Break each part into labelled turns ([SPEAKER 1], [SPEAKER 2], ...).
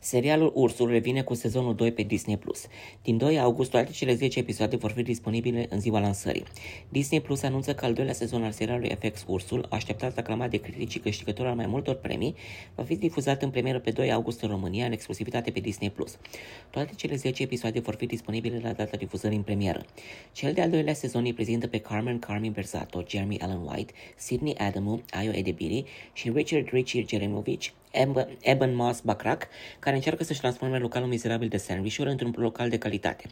[SPEAKER 1] Serialul Ursul revine cu sezonul 2 pe Disney+. Din 2 august, toate cele 10 episoade vor fi disponibile în ziua lansării. Disney Plus anunță că al doilea sezon al serialului FX Ursul, așteptat aclamat de critici și câștigător al mai multor premii, va fi difuzat în premieră pe 2 august în România, în exclusivitate pe Disney+. Toate cele 10 episoade vor fi disponibile la data difuzării în premieră. Cel de-al doilea sezon îi prezintă pe Carmen Carmen Berzato, Jeremy Allen White, Sidney Adamu, Ayo Edebiri și Richard Richie Jeremovici, Eben Moss Bacrac, care încearcă să-și transforme localul mizerabil de sandwich-uri într-un local de calitate.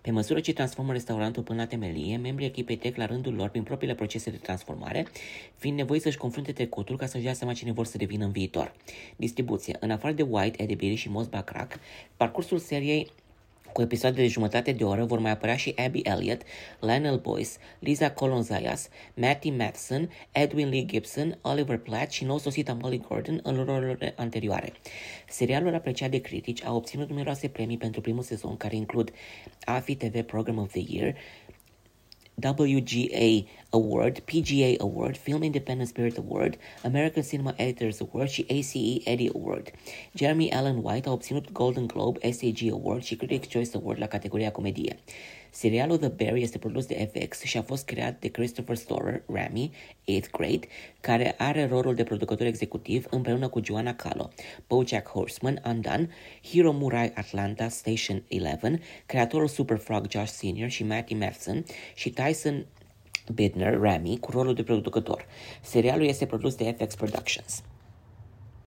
[SPEAKER 1] Pe măsură ce transformă restaurantul până la temelie, membrii echipei trec la rândul lor prin propriile procese de transformare, fiind nevoie să-și confrunte trecutul ca să-și dea seama cine vor să devină în viitor. Distribuție. În afară de White, Eddie și Moss Bacrac, parcursul seriei cu episoade de jumătate de oră vor mai apărea și Abby Elliott, Lionel Boyce, Lisa Colonzayas, Matty Matheson, Edwin Lee Gibson, Oliver Platt și nou sosita Molly Gordon în rolurile anterioare. Serialul apreciat de critici a obținut numeroase premii pentru primul sezon, care includ AFI TV Program of the Year, WGA Award, PGA Award, Film Independent Spirit Award, American Cinema Editors Award și ACE Eddie Award. Jeremy Allen White a obținut Golden Globe, SAG Award și Critics' Choice Award la categoria comedie. Serialul The Bear este produs de FX și a fost creat de Christopher Storer, Rami, 8th Grade, care are rolul de producător executiv împreună cu Joanna Calo, Bojack Horseman, Undone, Hiro Murai Atlanta Station 11, creatorul Super Frog Josh Sr. și Matty Matheson și Tyson Bidner, Rami, cu rolul de producător. Serialul este produs de FX Productions.